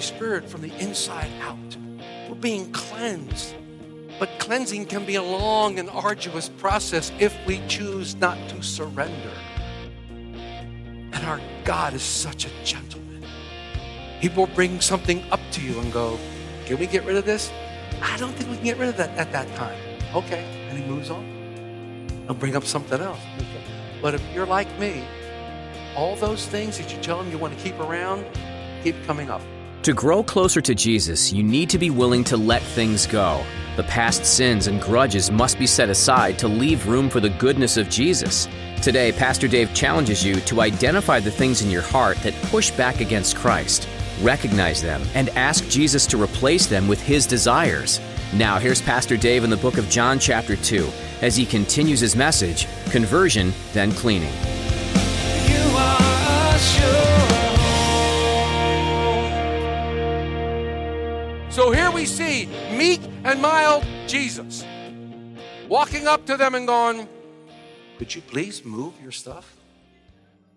Holy Spirit from the inside out. We're being cleansed. But cleansing can be a long and arduous process if we choose not to surrender. And our God is such a gentleman. He will bring something up to you and go, Can we get rid of this? I don't think we can get rid of that at that time. Okay. And he moves on. He'll bring up something else. But if you're like me, all those things that you tell him you want to keep around keep coming up. To grow closer to Jesus, you need to be willing to let things go. The past sins and grudges must be set aside to leave room for the goodness of Jesus. Today, Pastor Dave challenges you to identify the things in your heart that push back against Christ. Recognize them and ask Jesus to replace them with his desires. Now, here's Pastor Dave in the book of John, chapter 2, as he continues his message Conversion, then Cleaning. So here we see meek and mild Jesus walking up to them and going, Could you please move your stuff?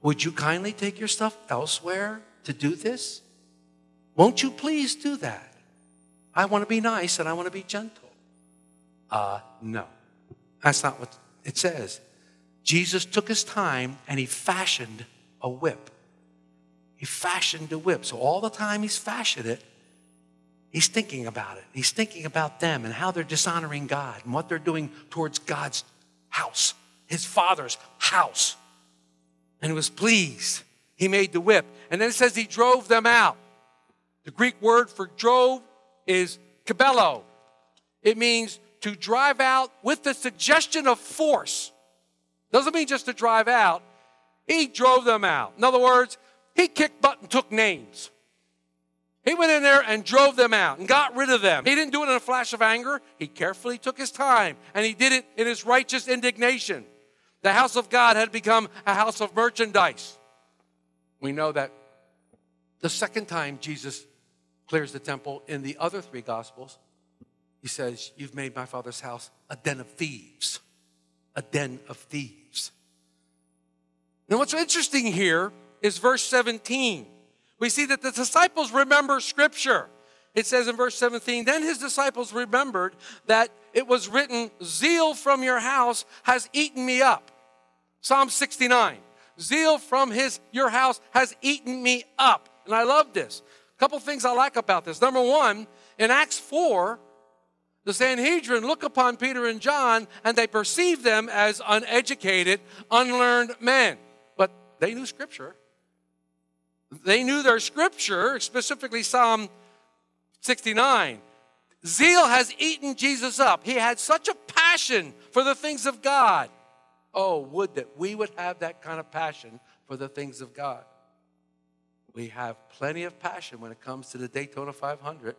Would you kindly take your stuff elsewhere to do this? Won't you please do that? I want to be nice and I want to be gentle. Uh, no. That's not what it says. Jesus took his time and he fashioned a whip. He fashioned a whip. So all the time he's fashioned it, he's thinking about it. He's thinking about them and how they're dishonoring God and what they're doing towards God's house, his father's house. And he was pleased. He made the whip. And then it says he drove them out. The Greek word for drove is kabello. It means to drive out with the suggestion of force. Doesn't mean just to drive out. He drove them out. In other words, he kicked butt and took names. He went in there and drove them out and got rid of them. He didn't do it in a flash of anger. He carefully took his time and he did it in his righteous indignation. The house of God had become a house of merchandise. We know that the second time Jesus clears the temple in the other three gospels, he says, You've made my father's house a den of thieves. A den of thieves. Now, what's interesting here is verse 17. We see that the disciples remember scripture. It says in verse 17, then his disciples remembered that it was written, Zeal from your house has eaten me up. Psalm 69. Zeal from his your house has eaten me up. And I love this. A couple things I like about this. Number one, in Acts 4, the Sanhedrin look upon Peter and John and they perceive them as uneducated, unlearned men. But they knew scripture. They knew their scripture, specifically Psalm 69. Zeal has eaten Jesus up. He had such a passion for the things of God. Oh, would that we would have that kind of passion for the things of God. We have plenty of passion when it comes to the Daytona 500.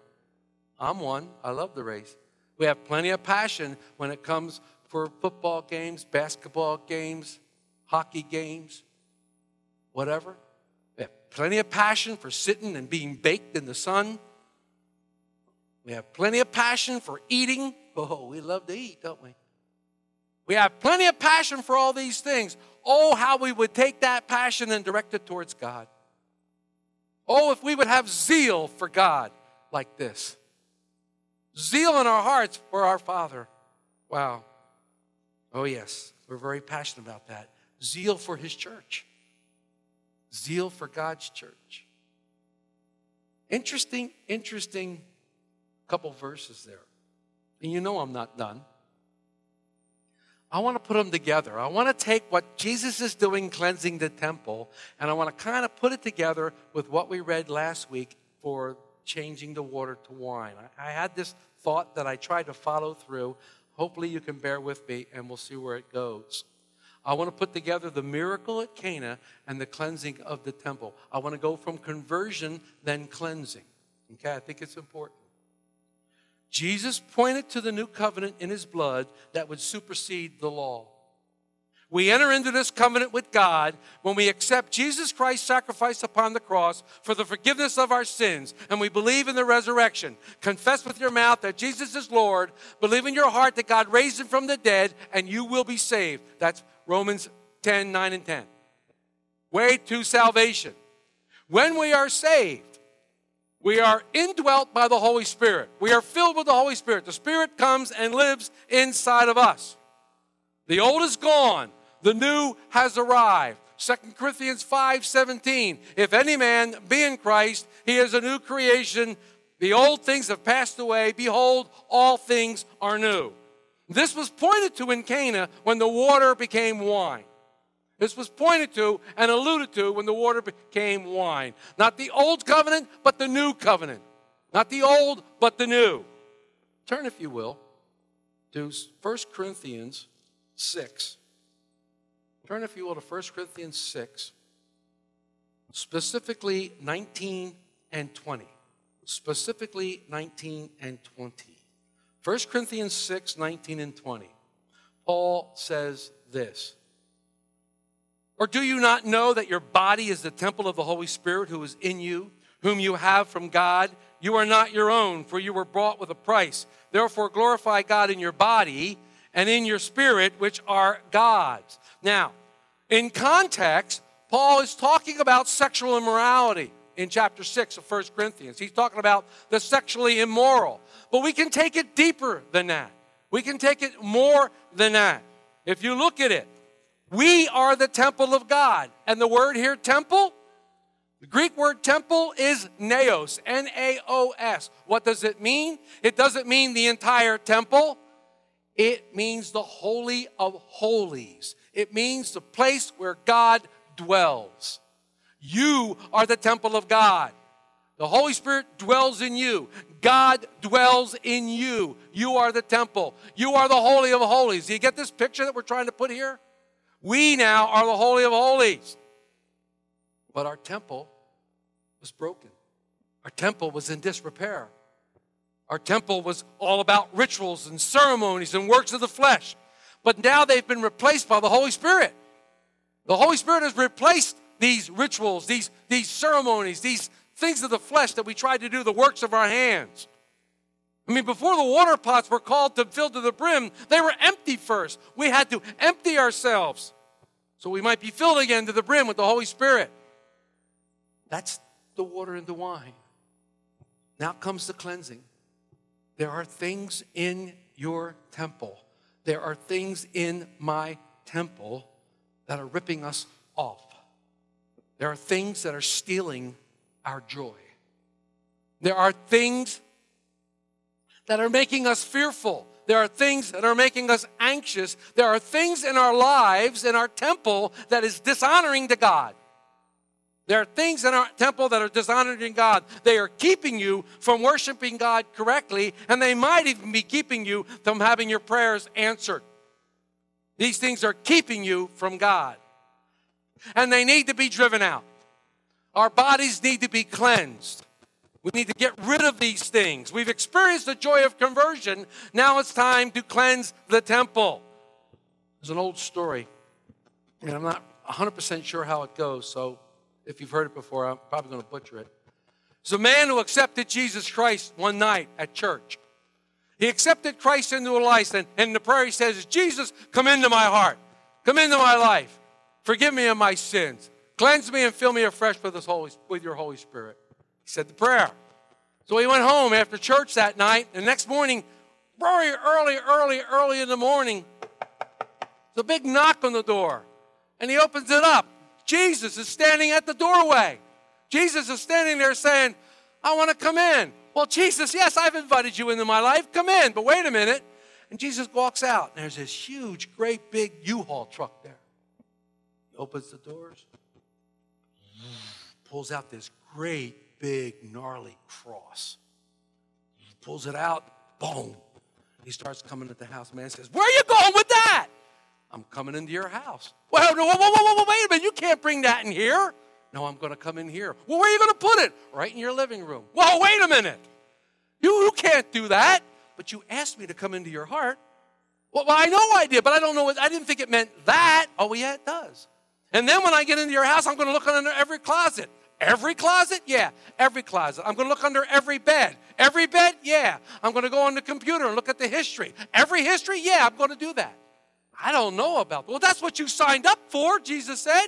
I'm one. I love the race. We have plenty of passion when it comes for football games, basketball games, hockey games, whatever. We have plenty of passion for sitting and being baked in the sun. We have plenty of passion for eating. Oh, we love to eat, don't we? We have plenty of passion for all these things. Oh, how we would take that passion and direct it towards God. Oh, if we would have zeal for God like this zeal in our hearts for our Father. Wow. Oh, yes, we're very passionate about that. Zeal for His church, zeal for God's church. Interesting, interesting couple verses there. And you know I'm not done. I want to put them together. I want to take what Jesus is doing cleansing the temple, and I want to kind of put it together with what we read last week for changing the water to wine. I, I had this thought that I tried to follow through. Hopefully, you can bear with me, and we'll see where it goes. I want to put together the miracle at Cana and the cleansing of the temple. I want to go from conversion, then cleansing. Okay, I think it's important. Jesus pointed to the new covenant in his blood that would supersede the law. We enter into this covenant with God when we accept Jesus Christ's sacrifice upon the cross for the forgiveness of our sins and we believe in the resurrection. Confess with your mouth that Jesus is Lord, believe in your heart that God raised him from the dead, and you will be saved. That's Romans 10 9 and 10. Way to salvation. When we are saved, we are indwelt by the Holy Spirit. We are filled with the Holy Spirit. The Spirit comes and lives inside of us. The old is gone, the new has arrived. 2 Corinthians 5 17. If any man be in Christ, he is a new creation. The old things have passed away. Behold, all things are new. This was pointed to in Cana when the water became wine. This was pointed to and alluded to when the water became wine. Not the old covenant, but the new covenant. Not the old, but the new. Turn, if you will, to 1 Corinthians 6. Turn, if you will, to 1 Corinthians 6, specifically 19 and 20. Specifically 19 and 20. 1 Corinthians 6, 19 and 20. Paul says this. Or do you not know that your body is the temple of the Holy Spirit who is in you, whom you have from God? You are not your own, for you were bought with a price. Therefore, glorify God in your body and in your spirit, which are God's. Now, in context, Paul is talking about sexual immorality in chapter 6 of 1 Corinthians. He's talking about the sexually immoral. But we can take it deeper than that. We can take it more than that. If you look at it, we are the temple of God. And the word here, temple, the Greek word temple is naos, N A O S. What does it mean? It doesn't mean the entire temple, it means the Holy of Holies. It means the place where God dwells. You are the temple of God. The Holy Spirit dwells in you. God dwells in you. You are the temple. You are the Holy of Holies. Do you get this picture that we're trying to put here? We now are the Holy of Holies. But our temple was broken. Our temple was in disrepair. Our temple was all about rituals and ceremonies and works of the flesh. But now they've been replaced by the Holy Spirit. The Holy Spirit has replaced these rituals, these, these ceremonies, these things of the flesh that we tried to do, the works of our hands. I mean, before the water pots were called to fill to the brim, they were empty first. We had to empty ourselves so we might be filled again to the brim with the Holy Spirit. That's the water and the wine. Now comes the cleansing. There are things in your temple. There are things in my temple that are ripping us off. There are things that are stealing our joy. There are things that are making us fearful. There are things that are making us anxious. There are things in our lives, in our temple, that is dishonoring to God. There are things in our temple that are dishonoring God. They are keeping you from worshiping God correctly, and they might even be keeping you from having your prayers answered. These things are keeping you from God. And they need to be driven out. Our bodies need to be cleansed. We need to get rid of these things. We've experienced the joy of conversion. Now it's time to cleanse the temple. There's an old story, and I'm not 100% sure how it goes, so if you've heard it before, I'm probably going to butcher it. There's a man who accepted Jesus Christ one night at church. He accepted Christ into a life, and, and the prayer he says, Jesus, come into my heart. Come into my life. Forgive me of my sins. Cleanse me and fill me afresh with, this Holy, with your Holy Spirit. He said the prayer. So he went home after church that night. The next morning, very early, early, early in the morning, there's a big knock on the door. And he opens it up. Jesus is standing at the doorway. Jesus is standing there saying, I want to come in. Well, Jesus, yes, I've invited you into my life. Come in. But wait a minute. And Jesus walks out, and there's this huge, great big U Haul truck there. He opens the doors, pulls out this great, big, gnarly cross. Pulls it out, boom. He starts coming at the house. Man says, Where are you going with that? I'm coming into your house. Well, whoa, whoa, whoa, whoa, wait a minute. You can't bring that in here. No, I'm going to come in here. Well, where are you going to put it? Right in your living room. Whoa, wait a minute. You, you can't do that. But you asked me to come into your heart. Well, well, I know I did, but I don't know. What, I didn't think it meant that. Oh, yeah, it does. And then when I get into your house, I'm going to look under every closet. Every closet? Yeah, every closet. I'm going to look under every bed. Every bed? Yeah. I'm going to go on the computer and look at the history. Every history? Yeah, I'm going to do that. I don't know about. Well, that's what you signed up for, Jesus said.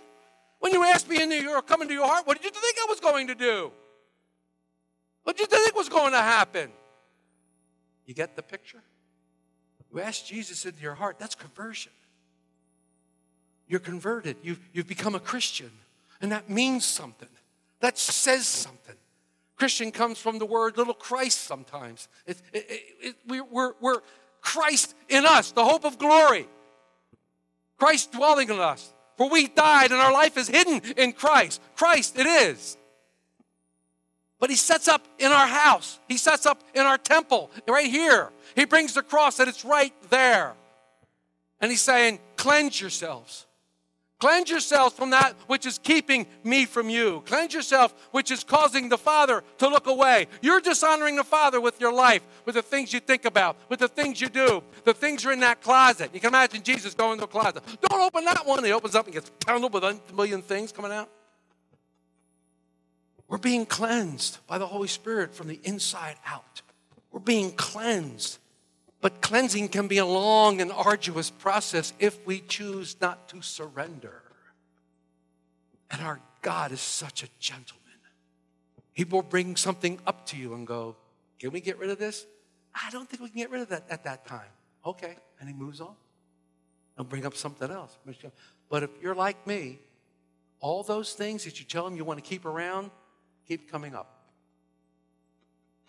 When you asked me into your come into your heart, what did you think I was going to do? What did you think was going to happen? You get the picture? You ask Jesus into your heart, that's conversion. You're converted. You've, you've become a Christian. And that means something. That says something. Christian comes from the word little Christ sometimes. It, it, it, we, we're, we're Christ in us, the hope of glory. Christ dwelling in us. For we died and our life is hidden in Christ. Christ it is. But he sets up in our house. He sets up in our temple, right here. He brings the cross and it's right there. And he's saying, cleanse yourselves. Cleanse yourselves from that which is keeping me from you. Cleanse yourself, which is causing the Father to look away. You're dishonoring the Father with your life, with the things you think about, with the things you do, the things you're in that closet. You can imagine Jesus going to the closet. Don't open that one. He opens up and gets pounded with a million things coming out. We're being cleansed by the Holy Spirit from the inside out. We're being cleansed. But cleansing can be a long and arduous process if we choose not to surrender. And our God is such a gentleman. He will bring something up to you and go, Can we get rid of this? I don't think we can get rid of that at that time. Okay. And he moves on. He'll bring up something else. But if you're like me, all those things that you tell him you want to keep around keep coming up.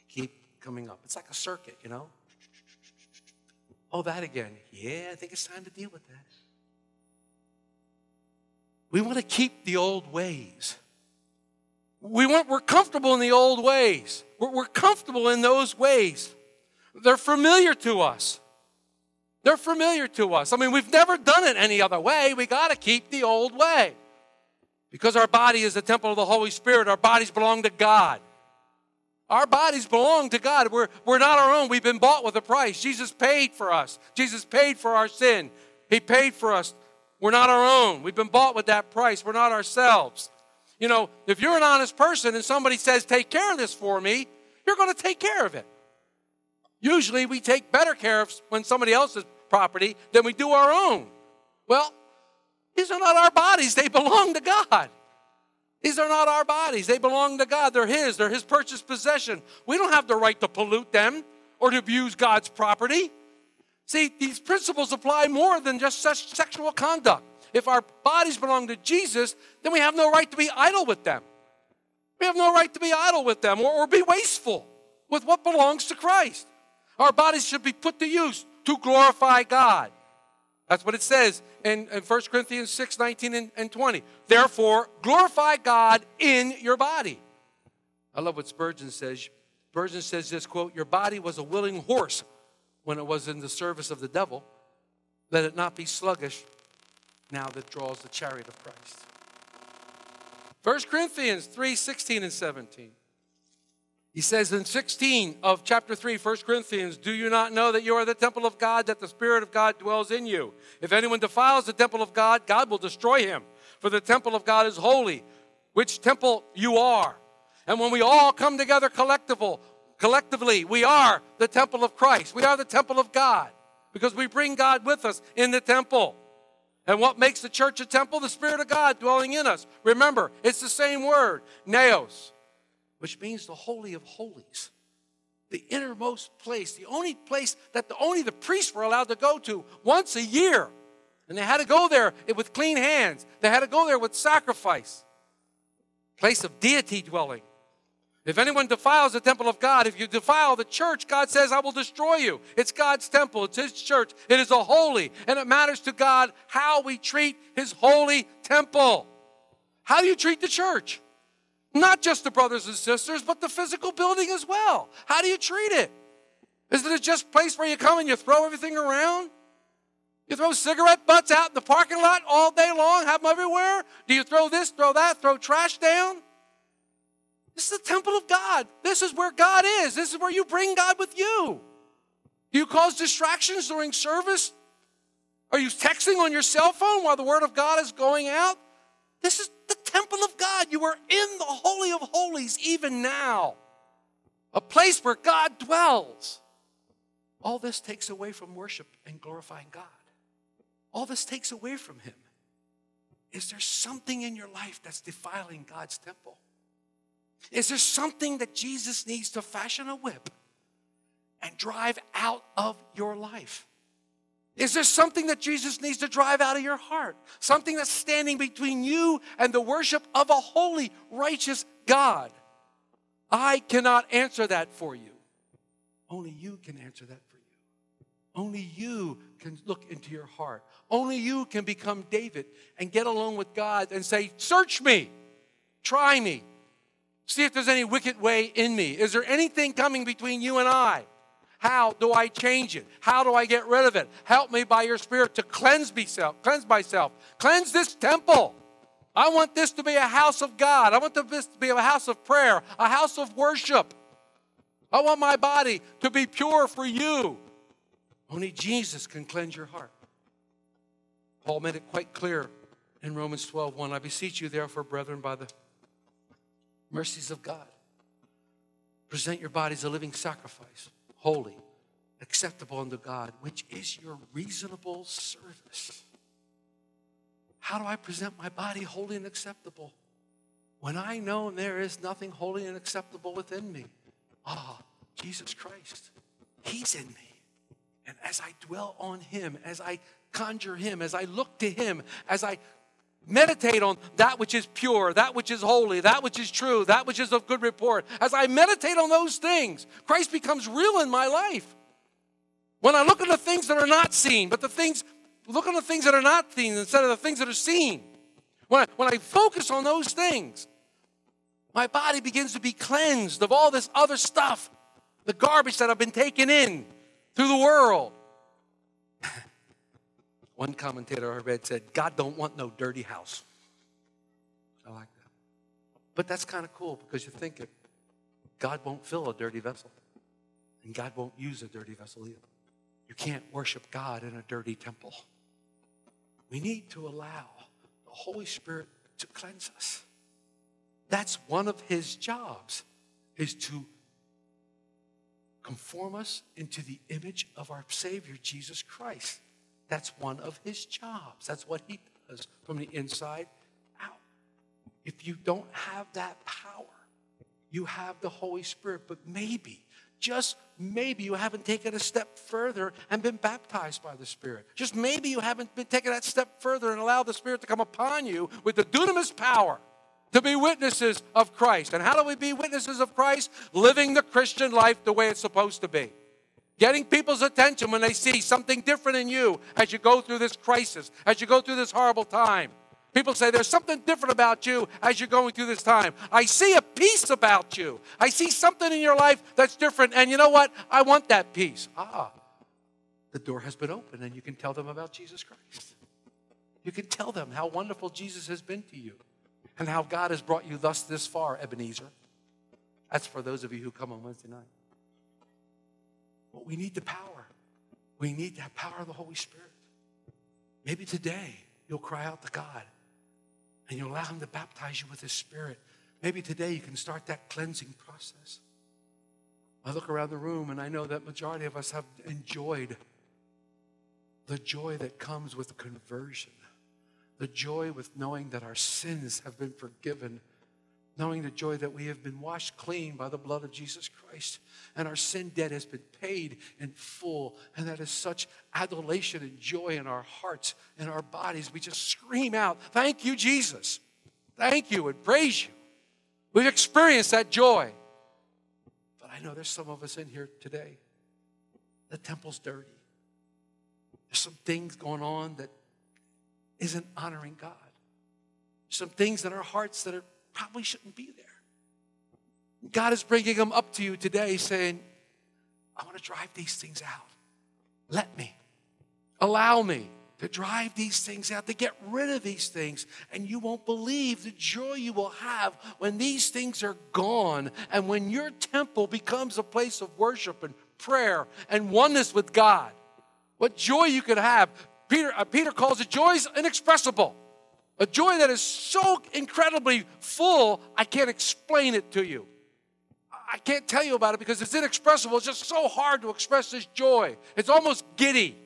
Keep coming up. It's like a circuit, you know? Oh, that again. Yeah, I think it's time to deal with that. We want to keep the old ways. We want, we're comfortable in the old ways. We're, we're comfortable in those ways. They're familiar to us. They're familiar to us. I mean, we've never done it any other way. We got to keep the old way. Because our body is the temple of the Holy Spirit, our bodies belong to God. Our bodies belong to God. We're, we're not our own. We've been bought with a price. Jesus paid for us. Jesus paid for our sin. He paid for us. We're not our own. We've been bought with that price. We're not ourselves. You know, if you're an honest person and somebody says, Take care of this for me, you're going to take care of it. Usually we take better care of when somebody else's property than we do our own. Well, these are not our bodies, they belong to God. These are not our bodies. They belong to God. They're His. They're His purchased possession. We don't have the right to pollute them or to abuse God's property. See, these principles apply more than just sexual conduct. If our bodies belong to Jesus, then we have no right to be idle with them. We have no right to be idle with them or, or be wasteful with what belongs to Christ. Our bodies should be put to use to glorify God. That's what it says in, in 1 Corinthians 6 19 and, and 20. Therefore, glorify God in your body. I love what Spurgeon says. Spurgeon says this quote, Your body was a willing horse when it was in the service of the devil. Let it not be sluggish now that draws the chariot of Christ. 1 Corinthians 3 16 and 17. He says in 16 of chapter 3, 1 Corinthians, Do you not know that you are the temple of God, that the Spirit of God dwells in you? If anyone defiles the temple of God, God will destroy him. For the temple of God is holy, which temple you are. And when we all come together collectively, we are the temple of Christ. We are the temple of God because we bring God with us in the temple. And what makes the church a temple? The Spirit of God dwelling in us. Remember, it's the same word, naos which means the Holy of Holies. The innermost place, the only place that the, only the priests were allowed to go to once a year. And they had to go there with clean hands. They had to go there with sacrifice. Place of deity dwelling. If anyone defiles the temple of God, if you defile the church, God says, I will destroy you. It's God's temple, it's His church, it is a holy, and it matters to God how we treat His holy temple. How do you treat the church? Not just the brothers and sisters, but the physical building as well. How do you treat it? Is it a just a place where you come and you throw everything around? You throw cigarette butts out in the parking lot all day long, have them everywhere? Do you throw this, throw that, throw trash down? This is the temple of God. This is where God is. This is where you bring God with you. Do you cause distractions during service? Are you texting on your cell phone while the Word of God is going out? This is temple of God. You are in the Holy of Holies even now, a place where God dwells. All this takes away from worship and glorifying God. All this takes away from Him. Is there something in your life that's defiling God's temple? Is there something that Jesus needs to fashion a whip and drive out of your life? Is there something that Jesus needs to drive out of your heart? Something that's standing between you and the worship of a holy, righteous God? I cannot answer that for you. Only you can answer that for you. Only you can look into your heart. Only you can become David and get along with God and say, Search me, try me, see if there's any wicked way in me. Is there anything coming between you and I? How do I change it? How do I get rid of it? Help me by your spirit to cleanse myself, cleanse myself, cleanse this temple. I want this to be a house of God. I want this to be a house of prayer, a house of worship. I want my body to be pure for you. Only Jesus can cleanse your heart. Paul made it quite clear in Romans 12 1. I beseech you, therefore, brethren, by the mercies of God, present your bodies a living sacrifice holy, acceptable unto God, which is your reasonable service. How do I present my body holy and acceptable? When I know there is nothing holy and acceptable within me. Ah, Jesus Christ. He's in me. And as I dwell on Him, as I conjure Him, as I look to Him, as I meditate on that which is pure, that which is holy, that which is true, that which is of good report, as I meditate on those things, Christ becomes real in my life. When I look at the things that are not seen, but the things, look at the things that are not seen instead of the things that are seen. When I, when I focus on those things, my body begins to be cleansed of all this other stuff, the garbage that I've been taken in through the world. One commentator I read said, God don't want no dirty house. I like that. But that's kind of cool because you think it, God won't fill a dirty vessel. And God won't use a dirty vessel either. You can't worship God in a dirty temple. We need to allow the Holy Spirit to cleanse us. That's one of his jobs, is to conform us into the image of our Savior, Jesus Christ. That's one of his jobs. That's what he does from the inside out. If you don't have that power, you have the Holy Spirit, but maybe, just maybe, you haven't taken a step further and been baptized by the Spirit. Just maybe you haven't been taken that step further and allowed the Spirit to come upon you with the dunamis power to be witnesses of Christ. And how do we be witnesses of Christ? Living the Christian life the way it's supposed to be. Getting people's attention when they see something different in you as you go through this crisis, as you go through this horrible time. People say there's something different about you as you're going through this time. I see a peace about you. I see something in your life that's different. And you know what? I want that peace. Ah, the door has been opened, and you can tell them about Jesus Christ. You can tell them how wonderful Jesus has been to you and how God has brought you thus this far, Ebenezer. That's for those of you who come on Wednesday night. But we need the power. We need that power of the Holy Spirit. Maybe today you'll cry out to God and you'll allow Him to baptize you with His Spirit. Maybe today you can start that cleansing process. I look around the room and I know that majority of us have enjoyed the joy that comes with conversion, the joy with knowing that our sins have been forgiven knowing the joy that we have been washed clean by the blood of Jesus Christ and our sin debt has been paid in full. And that is such adulation and joy in our hearts and our bodies. We just scream out, Thank you, Jesus. Thank you and praise you. We've experienced that joy. But I know there's some of us in here today. The temple's dirty. There's some things going on that isn't honoring God. Some things in our hearts that are probably shouldn't be there. God is bringing them up to you today saying, I want to drive these things out. Let me. Allow me. to drive these things out, to get rid of these things. And you won't believe the joy you will have when these things are gone and when your temple becomes a place of worship and prayer and oneness with God. What joy you could have. Peter, uh, Peter calls it joys inexpressible. A joy that is so incredibly full, I can't explain it to you. I can't tell you about it because it's inexpressible. It's just so hard to express this joy. It's almost giddy.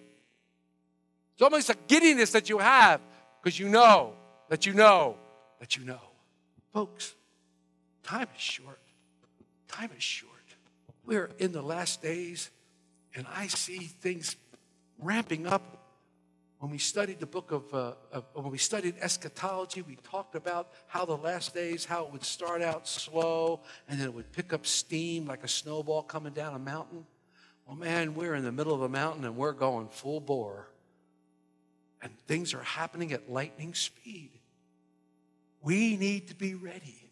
It's almost a giddiness that you have because you know that you know that you know. Folks, time is short. Time is short. We're in the last days, and I see things ramping up when we studied the book of, uh, of, when we studied eschatology, we talked about how the last days, how it would start out slow and then it would pick up steam like a snowball coming down a mountain. Well, man, we're in the middle of a mountain and we're going full bore. And things are happening at lightning speed. We need to be ready.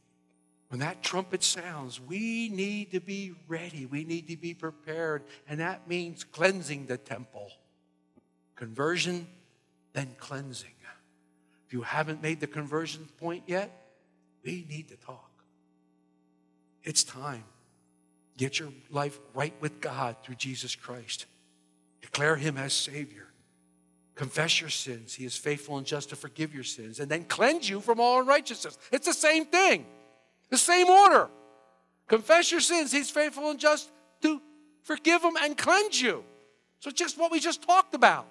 When that trumpet sounds, we need to be ready. We need to be prepared. And that means cleansing the temple. Conversion then cleansing. If you haven't made the conversion point yet, we need to talk. It's time. Get your life right with God through Jesus Christ. Declare Him as Savior. Confess your sins. He is faithful and just to forgive your sins and then cleanse you from all unrighteousness. It's the same thing, the same order. Confess your sins. He's faithful and just to forgive them and cleanse you. So, just what we just talked about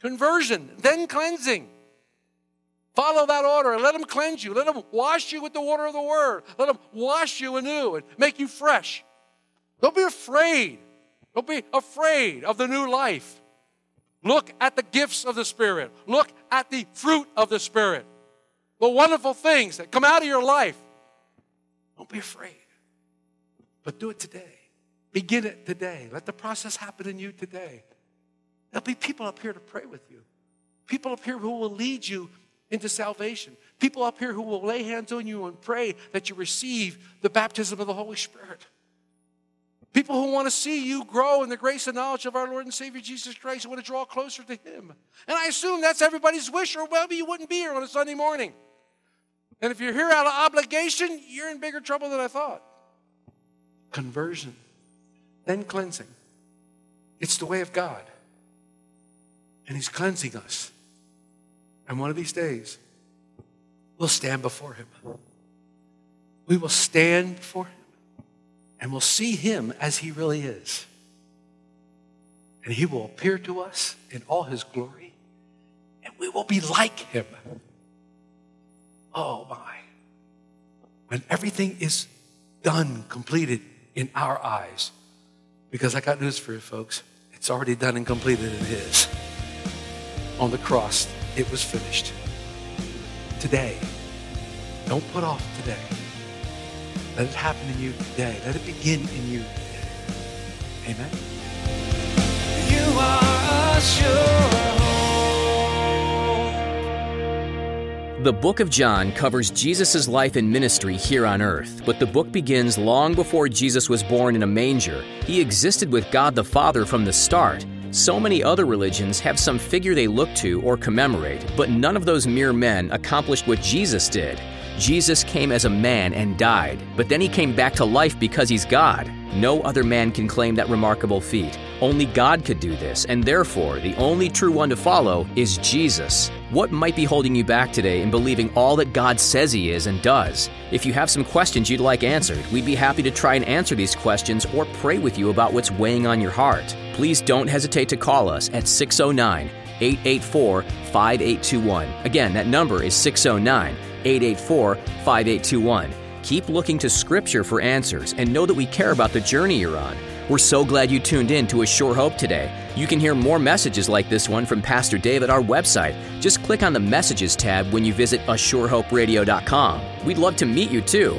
conversion, then cleansing. Follow that order and let Him cleanse you. Let Him wash you with the water of the Word. Let Him wash you anew and make you fresh. Don't be afraid. Don't be afraid of the new life. Look at the gifts of the Spirit. Look at the fruit of the Spirit. The wonderful things that come out of your life. Don't be afraid, but do it today. Begin it today. Let the process happen in you today. There'll be people up here to pray with you. People up here who will lead you into salvation. People up here who will lay hands on you and pray that you receive the baptism of the Holy Spirit. People who want to see you grow in the grace and knowledge of our Lord and Savior Jesus Christ, who want to draw closer to Him. And I assume that's everybody's wish, or maybe you wouldn't be here on a Sunday morning. And if you're here out of obligation, you're in bigger trouble than I thought. Conversion, then cleansing. It's the way of God and He's cleansing us. And one of these days, we'll stand before Him. We will stand before Him and we'll see Him as He really is. And He will appear to us in all His glory, and we will be like Him. Oh my. When everything is done, completed in our eyes, because I got news for you, folks. It's already done and completed in His on the cross, it was finished. Today, don't put off today. Let it happen in you today. Let it begin in you today. Amen. You are a sure The book of John covers Jesus' life and ministry here on earth, but the book begins long before Jesus was born in a manger. He existed with God the Father from the start. So many other religions have some figure they look to or commemorate, but none of those mere men accomplished what Jesus did. Jesus came as a man and died, but then he came back to life because he's God. No other man can claim that remarkable feat. Only God could do this, and therefore, the only true one to follow is Jesus. What might be holding you back today in believing all that God says He is and does? If you have some questions you'd like answered, we'd be happy to try and answer these questions or pray with you about what's weighing on your heart. Please don't hesitate to call us at 609 884 5821. Again, that number is 609 884 5821. Keep looking to Scripture for answers and know that we care about the journey you're on. We're so glad you tuned in to A Sure Hope today. You can hear more messages like this one from Pastor Dave at our website. Just click on the Messages tab when you visit ASureHopeRadio.com. We'd love to meet you too.